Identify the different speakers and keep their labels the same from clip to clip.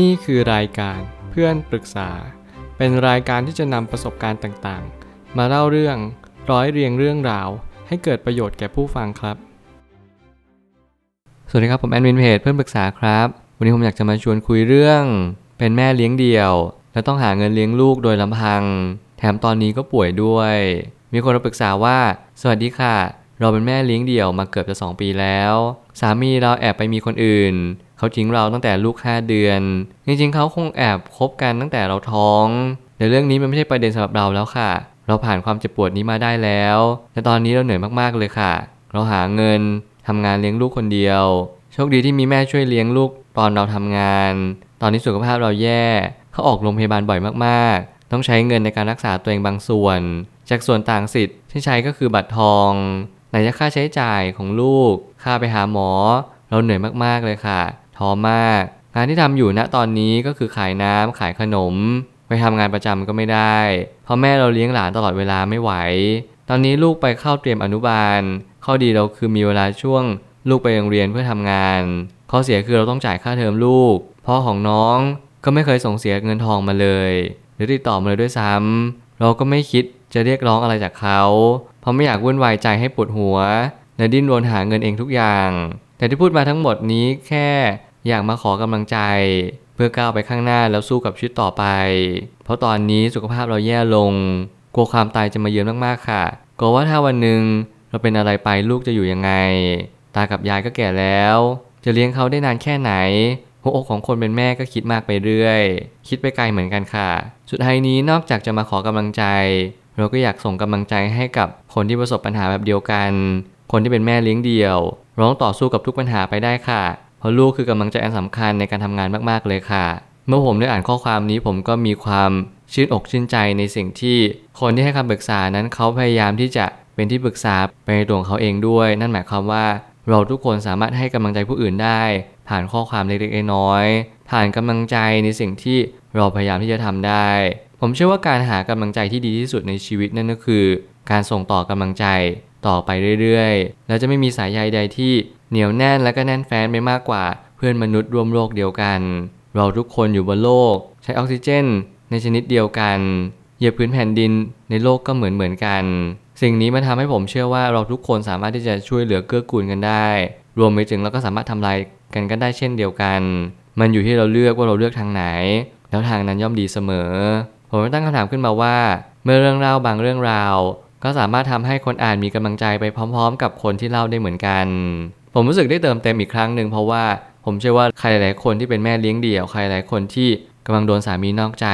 Speaker 1: นี่คือรายการเพื่อนปรึกษา เป็นรายการที่จะนำประสบการณ์ต่างๆ มาเล่าเรื่องร้อยเรียงเรื่องราว ให้เกิดประโยชน์แก่ผู้ฟังครับ สวัสดีครับผมแอดมินเพจเพื่อนปรึกษาครับ วันนี้ผมอยากจะมาชวนคุยเรื่อง เป็นแม่เลี้ยงเดี่ยว และต้องหาเงินเลี้ยงลูกโดยลำพัง แถมตอนนี้ก็ป่วยด้วย มีคนมาปรึกษาว่า สวัสดีค่ะ เราเป็นแม่เลี้ยงเดี่ยวมาเกือบจะ 2 ปีแล้ว สามีเราแอบไปมีคนอื่น เขาทิ้งเราตั้งแต่ลูก5เดือน จริงๆ เขาคงแอบคบกันตั้งแต่เราท้องแต่เรื่องนี้มันไม่ใช่ประเด็นสำหรับเราแล้วค่ะ เราผ่านความเจ็บปวดนี้มาได้แล้วและตอนนี้เราเหนื่อยมากๆเลยค่ะ เราหาเงินทำงานเลี้ยงลูกคนเดียว โชคดีที่มีแม่ช่วยเลี้ยงลูกตอนเราทำงาน ตอนนี้สุขภาพเราแย่ เขาออกโรงพยาบาลบ่อยมากๆ ต้องใช้เงินในการรักษาตัวเองบางส่วน จากส่วนต่างสิทธิ์ที่ใช้ก็คือบัตรทองไหนจะค่าใช้จ่ายของลูก ค่าไปหาหมอ เราเหนื่อยมากๆเลยค่ะ ท้อมาก งานที่ทำอยู่ณตอนนี้ก็คือขายน้ำขายขนม ไปทำงานประจำก็ไม่ได้เพราะแม่เราเลี้ยงหลานตลอดเวลาไม่ไหว ตอนนี้ลูกไปเข้าเตรียมอนุบาล ข้อดีเราคือมีเวลาช่วง ลูกไปโรงเรียนเพื่อทำงาน ข้อเสียคือเราต้องจ่ายค่าเทอมลูกพ่อของน้องก็ไม่เคยส่งเสียเงินทองมาเลย หรือติดต่อมาเลยด้วยซ้ำเราก็ไม่คิดจะเรียกร้องอะไรจากเขา เพราะไม่อยากวุ่นวายใจให้ปวดหัวและดิ้นรนหาเงินเองทุกอย่าง แต่ที่พูดมาทั้งหมดนี้แค่ อยากมาขอกำลังใจ เพื่อก้าวไปข้างหน้าแล้วสู้กับชีวิตต่อไป เพราะตอนนี้สุขภาพเราแย่ลง กลัวความตายจะมาเยือนมากๆค่ะกลัวว่าถ้าวันหนึ่งเราเป็นอะไรไปลูกจะอยู่ยังไง ตากับยายก็แก่แล้ว จะเลี้ยงเขาได้นานแค่ไหนหัวอกของคนเป็นแม่ก็คิดมากไปเรื่อย คิดไปไกลเหมือนกันค่ะ สุดท้ายนี้นอกจากจะมาขอกำลังใจ เราก็อยากส่งกำลังใจให้กับคนที่ประสบปัญหาแบบเดียวกัน คนที่เป็นแม่เลี้ยงเดี่ยว ร้องต่อสู้กับทุกปัญหาไปได้ค่ะ เพราะลูกคือกำลังใจอันสำคัญในการทำงานมากๆเลยค่ะ เมื่อผมได้อ่านข้อความนี้ผมก็มีความชื่นอกชื่นใจในสิ่งที่คนที่ให้คำปรึกษานั้นเขาพยายามที่จะเป็นที่ปรึกษาไปในตัวของเขาเองด้วย นั่นหมายความว่าเราทุกคนสามารถให้กำลังใจผู้อื่นได้ ผ่านข้อความเล็กๆน้อยๆผ่านกำลังใจในสิ่งที่เราพยายามที่จะทำได้ ผมเชื่อว่าการหากำลังใจที่ดีที่สุดในชีวิตนั่นก็คือ การส่งต่อกำลังใจต่อไปเรื่อยๆ แล้วจะไม่มีสายใยใดที่ เหนียวแน่นและก็แน่นแฟ้นไปมากกว่า เพื่อนมนุษย์ร่วมโลกเดียวกัน เราทุกคนอยู่บนโลก ใช้ออกซิเจน ในชนิดเดียวกัน เหยียบพื้นแผ่นดินในโลกก็เหมือนเหมือนกัน สิ่งนี้มันทำให้ผมเชื่อว่าเราทุกคนสามารถที่จะช่วยเหลือเกื้อกูลกันได้ รวมไปถึงเราก็สามารถทำลายกันก็ได้เช่นเดียวกัน มันอยู่ที่เราเลือกว่าเราเลือกทางไหน แล้วทางนั้นย่อมดีเสมอ ผมตั้งคำถามขึ้นมาว่า เมื่อเรื่องเล่าบางเรื่องราวก็สามารถทำให้คนอ่านมีกำลังใจไปพร้อม ๆ กับคนที่เล่าได้เหมือนกัน ผมรู้สึกได้เติมเต็มอีกครั้งหนึ่งเพราะว่าผมเชื่อว่าใครหลายคนที่เป็นแม่เลี้ยงเดี่ยว ใครหลายคนที่กำลังโดนสามีนอกใจ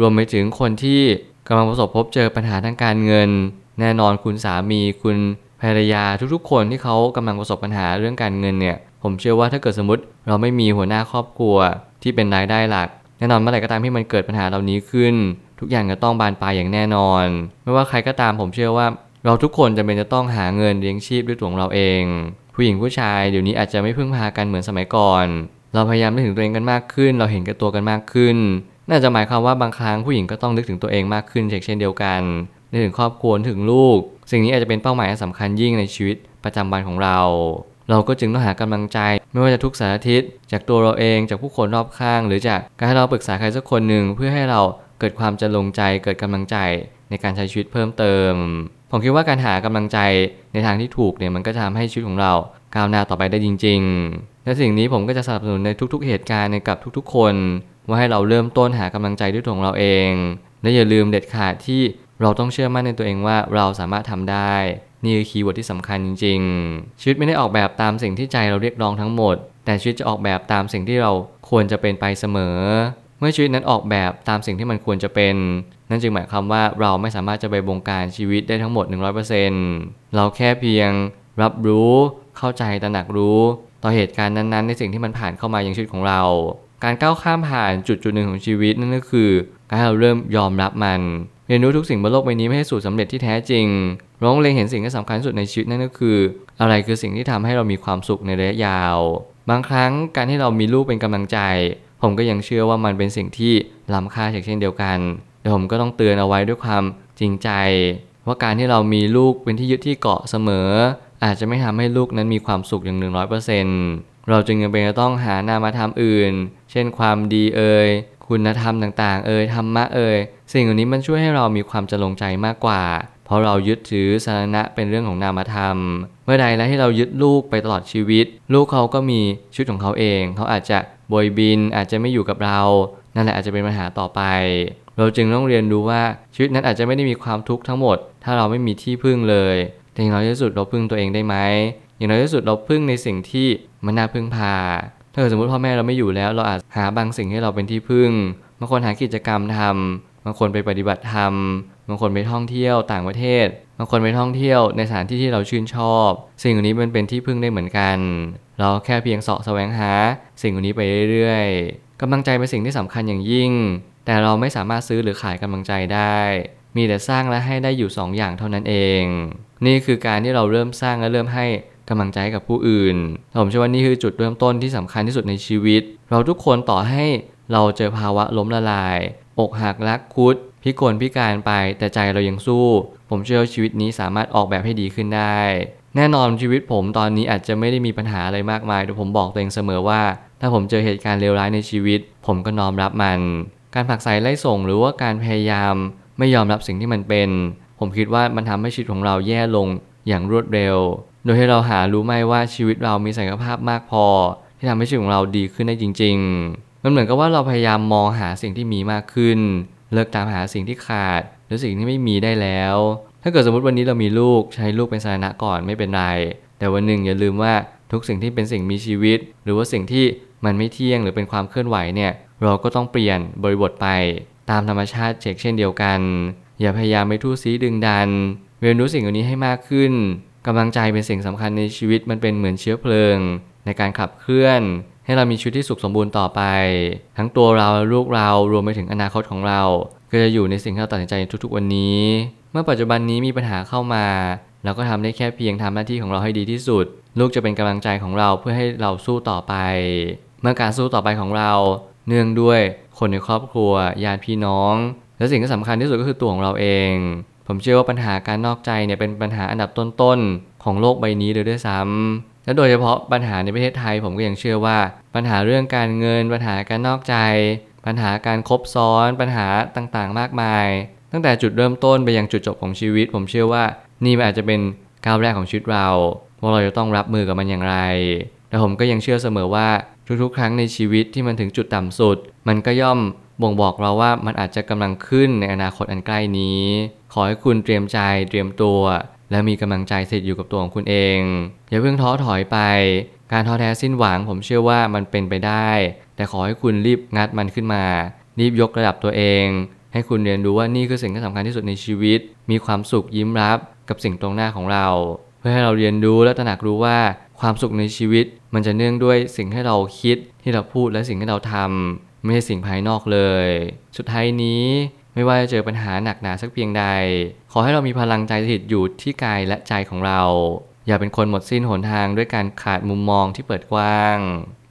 Speaker 1: รวมไปถึงคนที่กำลังประสบพบเจอปัญหาทางการเงิน แน่นอนคุณสามีคุณภรรยาทุกๆ คนที่เขากำลังประสบปัญหาเรื่องการเงินเนี่ย ผมเชื่อว่าถ้าเกิดสมมติเราไม่มีหัวหน้าครอบครัวที่เป็นรายได้หลัก แน่นอนเมื่อไหร่ก็ตามที่มันเกิดปัญหาเหล่านี้ขึ้น ทุกอย่างจะต้องบานปลายอย่างแน่นอน ไม่ว่าใครก็ตามผมเชื่อว่า เราทุกคนจะเป็นจะต้องหาเงินเลี้ยงชีพด้วยตัวของเราเอง ผู้หญิงผู้ชายเดี๋ยวนี้อาจจะไม่พึ่งพากันเหมือนสมัยก่อน เราพยายามนึกถึงตัวเองกันมากขึ้น เราเห็นแก่ตัวกันมากขึ้น น่าจะหมายความว่าบางครั้งผู้หญิงก็ต้องนึกถึงตัวเองมากขึ้นเช่นเดียวกันนึกถึงครอบครัวถึงลูก สิ่งนี้อาจจะเป็นเป้าหมายอันสำคัญยิ่งในชีวิตประจำวันของเรา เราก็จึงต้องหากำลังใจ ไม่ว่าจะทุกสารทิศจากตัวเราเองจากผู้คนรอบข้าง หรือจากการให้เราปรึกษาใครสักคนหนึ่งเพื่อให้เราเกิดความจะลงใจเกิดกำลังใจในการใช้ชีวิตเพิ่มเติม ผมคิดว่าการหากำลังใจในทางที่ถูกเนี่ยมันก็จะทำให้ชีวิตของเราก้าวหน้าต่อไปได้จริง ๆ และสิ่งนี้ผมก็จะสนับสนุนในทุก ๆ เหตุการณ์ในกับทุกๆ คน ว่าให้เราเริ่มต้นหากำลังใจด้วยตัวของเราเอง และอย่าลืมเด็ดขาดที่เราต้องเชื่อมั่นในตัวเองว่าเราสามารถทำได้ นี่คือ keyword ที่สำคัญจริง ๆ ชีวิตไม่ได้ออกแบบตามสิ่งที่ใจเราเรียกร้องทั้งหมด แต่ชีวิตจะออกแบบตามสิ่งที่เราควรจะเป็นไปเสมอ เมื่อชีวิตนั้นออกแบบตามสิ่งที่มันควรจะเป็น นั่นจึงหมายความว่าเราไม่สามารถจะไปบงการชีวิตได้ทั้งหมด 100%เราแค่เพียงรับรู้เข้าใจตระหนักรู้ ต่อเหตุการณ์นั้นๆ ในสิ่งที่มันผ่านเข้ามายังชีวิตของเรา การก้าวข้ามผ่านจุดจุดหนึ่งของชีวิตนั่นก็คือ การเราเริ่มยอมรับมัน เรียนรู้ทุกสิ่งบนโลกใบนี้ไม่ให้สู่สำเร็จที่แท้จริงร้องเล็งเห็นสิ่งที่สำคัญที่สุดในชีวิตนั่นก็คือ อะไรคือสิ่งที่ทำให้เรามีความสุขในระยะยาว บางครั้งการที่เรามีลูกเป็นกำลังใจ ผมก็ยังเชื่อว่ามันเป็นสิ่งที่ล้ำค่าเช่นเดียวกัน แต่ผมก็ต้องเตือนเอาไว้ด้วยความจริงใจ ว่าการที่เรามีลูกเป็นที่ยึดที่เกาะเสมอ อาจจะไม่ทำให้ลูกนั้นมีความสุขอย่าง100%เเราจึงยังเป็นจะต้องหานามธรรมอื่น เช่นความดีเอ่ย คุณธรรมต่างๆ เอ่ยธรรมะเอ่ยสิ่งเหล่านี้มันช่วยให้เรามีความจะลงใจมากกว่า เพราะเรายึดถือสาระเป็นเรื่องของนามธรรม เมื่อใดแล้วที่เรายึดลูกไปตลอดชีวิต ลูกเขาก็มีชีวิตของเขาเอง เขาอาจจะบอยบินอาจจะไม่อยู่กับเรา นั่นแหละอาจจะเป็นปัญหาต่อไป เราจึงต้องเรียนรู้ว่าชีวิตนั้นอาจจะไม่ได้มีความทุกข์ทั้งหมด ถ้าเราไม่มีที่พึ่งเลยแต่อย่างน้อยที่สุดเราพึ่งตัวเองได้ไหมอย่างน้อยที่สุดเราพึ่งในสิ่งที่มันน่าพึ่งพา ถ้าเกิดสมมติพ่อแม่เราไม่อยู่แล้ว เราอาจหาบางสิ่งให้เราเป็นที่พึ่งบางคนหากิจกรรมทำบางคนไปปฏิบัติธรรมบางคนไปท่องเที่ยวต่างประเทศบางคนไปท่องเที่ยวในสถานที่ที่เราชื่นชอบ สิ่งเหล่านี้มันเป็นที่พึ่งได้เหมือนกัน เราแค่เพียงเสาะแสวงหา สิ่งเหล่านี้ไปเรื่อยๆกำลังใจเป็นสิ่งที่สำคัญอย่างยิ่ง แต่เราไม่สามารถซื้อหรือขายกำลังใจได้ มีแต่สร้างและให้ได้อยู่2ออย่างเท่านั้นเอง นี่คือการที่เราเริ่มสร้างและเริ่มให้ กำลังใจกับผู้อื่น ผมเชื่อว่านี่คือจุดเริ่มต้นที่สำคัญที่สุดในชีวิต เราทุกคนต่อให้เราเจอภาวะล้มละลาย อกหักรักคุด พิกลพิการไปแต่ใจเรายังสู้ ผมเชื่อว่าชีวิตนี้สามารถออกแบบให้ดีขึ้นได้ แน่นอนชีวิตผมตอนนี้อาจจะไม่ได้มีปัญหาอะไรมากมายแต่ผมบอกตัวเองเสมอว่า ถ้าผมเจอเหตุการณ์เลวร้ายในชีวิต ผมก็น้อมรับมัน การผลักไสไล่ส่งหรือว่าการพยายามไม่ยอมรับสิ่งที่มันเป็น ผมคิดว่ามันทำให้ชีวิตของเราแย่ลงอย่างรวดเร็ว โดยให้เราหารู้ไหมว่าชีวิตเรามีศักยภาพมากพอ ที่ทำให้ชีวิตของเราดีขึ้นได้จริง ๆ มันเหมือนกับว่าเราพยายามมองหาสิ่งที่มีมากขึ้น เลิกตามหาสิ่งที่ขาด หรือสิ่งที่ไม่มีได้แล้ว ถ้าเกิดสมมติวันนี้เรามีลูกใช้ลูกเป็นสาระก่อนไม่เป็นไร แต่วันหนึ่งอย่าลืมว่าทุกสิ่งที่เป็นสิ่งมีชีวิต หรือว่าสิ่งที่มันไม่เที่ยงหรือเป็นความเคลื่อนไหวเนี่ยเราก็ต้องเปลี่ยนบริบทไป ตามธรรมชาติเชกเช่นเดียวกัน อย่าพยายามไปทู่ซีดึงดัน เรียนรู้สิ่งเหล่านี้ให้มากขึ้น กำลังใจเป็นสิ่งสำคัญในชีวิตมันเป็นเหมือนเชื้อเพลิง ในการขับเคลื่อน ให้เรามีชีวิตที่สุขสมบูรณ์ต่อไป ทั้งตัวเราลูกเรารวมไปถึงอนาคตของเรา ก็จะอยู่ในสิ่งที่เราตัดสินใจในทุกๆ วันนี้ เมื่อปัจจุบันนี้มีปัญหาเข้ามาเราก็ทำได้แค่เพียงทำหน้าที่ของเราให้ดีที่สุด ลูกจะเป็นกำลังใจของเราเพื่อให้เราสู้ต่อไป เมื่อการสู้ต่อไปของเราเนื่องด้วยคนในครอบครัวญาติพี่น้อง และสิ่งที่สำคัญที่สุดก็คือตัวของเราเอง ผมเชื่อว่าปัญหาการนอกใจเนี่ยเป็นปัญหาอันดับต้นๆของโลกใบนี้เลยด้วยซ้ำและโดยเฉพาะปัญหาในประเทศไทยผมก็ยังเชื่อว่า ปัญหาเรื่องการเงิน ปัญหาการนอกใจ ปัญหาการคบซ้อน ปัญหาต่างๆ มากมาย ตั้งแต่จุดเริ่มต้นไปยังจุดจบของชีวิต ผมเชื่อว่านี่มันอาจจะเป็นก้าวแรกของชีวิตเราว่าเราจะต้องรับมือกับมันอย่างไร แต่ผมก็ยังเชื่อเสมอว่าทุกๆ ครั้งในชีวิตที่มันถึงจุดต่ำสุด มันก็ย่อม บ่งบอกเราว่ามันอาจจะกำลังขึ้นในอนาคตอันใกล้นี้ ขอให้คุณเตรียมใจเตรียมตัว และมีกำลังใจสถิตอยู่กับตัวของคุณเอง อย่าเพิ่งท้อถอยไป การท้อแท้สิ้นหวังผมเชื่อว่ามันเป็นไปได้ แต่ขอให้คุณรีบงัดมันขึ้นมา รีบยกระดับตัวเอง ให้คุณเรียนรู้ว่านี่คือสิ่งที่สำคัญที่สุดในชีวิต มีความสุขยิ้มรับกับสิ่งตรงหน้าของเรา เพื่อให้เราเรียนรู้และตระหนักรู้ว่าความสุขในชีวิต มันจะเนื่องด้วยสิ่งที่เราคิดที่เราพูดและสิ่งที่เราทำ ไม่ใช่สิ่งภายนอกเลย สุดท้ายนี้ไม่ว่าจะเจอปัญหาหนักหนาสักเพียงใด ขอให้เรามีพลังใจสถิตอยู่ที่กายและใจของเรา อย่าเป็นคนหมดสิ้นหนทางด้วยการขาดมุมมองที่เปิดกว้าง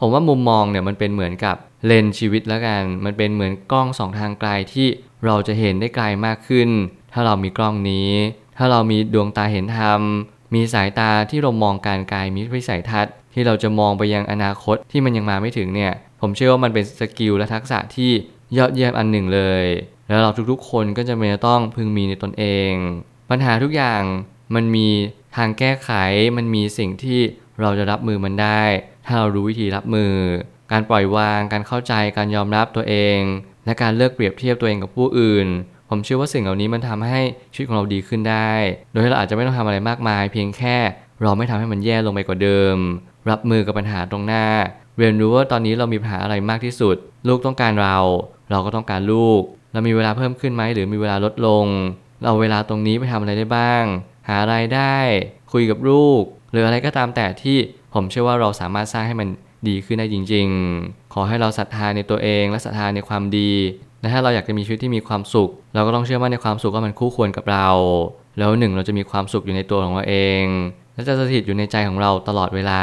Speaker 1: ผมว่ามุมมองเนี่ยมันเป็นเหมือนกับเลนชีวิตแล้วกัน มันเป็นเหมือนกล้องสองทางไกลที่เราจะเห็นได้ไกลมากขึ้น ถ้าเรามีกล้องนี้ ถ้าเรามีดวงตาเห็นธรรม มีสายตาที่เรามองการไกลมีวิสัยทัศน์ ที่เราจะมองไปยังอนาคตที่มันยังมาไม่ถึงเนี่ย ผมเชื่อว่ามันเป็นสกิลและทักษะที่ยอดเยี่ยมอันหนึ่งเลย แล้วเราทุกๆ คนก็จะเป็นต้องพึงมีในตนเอง ปัญหาทุกอย่างมันมีทางแก้ไข มันมีสิ่งที่เราจะรับมือมันได้ ถ้าเรารู้วิธีรับมือ การปล่อยวาง การเข้าใจ การยอมรับตัวเอง และการเลิกเปรียบเทียบตัวเองกับผู้อื่น ผมเชื่อว่าสิ่งเหล่านี้มันทำให้ชีวิตของเราดีขึ้นได้ โดยที่เราอาจจะไม่ต้องทำอะไรมากมาย เพียงแค่เราไม่ทำให้มันแย่ลงไปกว่าเดิม รับมือกับปัญหาตรงหน้า เรียนรู้ว่าตอนนี้เรามีปัญหาอะไรมากที่สุด ลูกต้องการเรา เราก็ต้องการลูก เรามีเวลาเพิ่มขึ้นไหมหรือมีเวลาลดลง เราเวลาตรงนี้ไปทำอะไรได้บ้าง หารายได้ คุยกับลูก หรืออะไรก็ตามแต่ที่ผมเชื่อว่าเราสามารถสร้างให้มันดีขึ้นได้จริง ๆ ขอให้เราศรัทธาในตัวเองและศรัทธาในความดีและถ้าเราอยากจะมีชีวิตที่มีความสุข เราก็ต้องเชื่อมั่นในความสุขว่ามันคู่ควรกับเรา แล้วหนึ่งเราจะมีความสุขอยู่ในตัวของเราเอง และจะสถิตอยู่ในใจของเราตลอดเวลา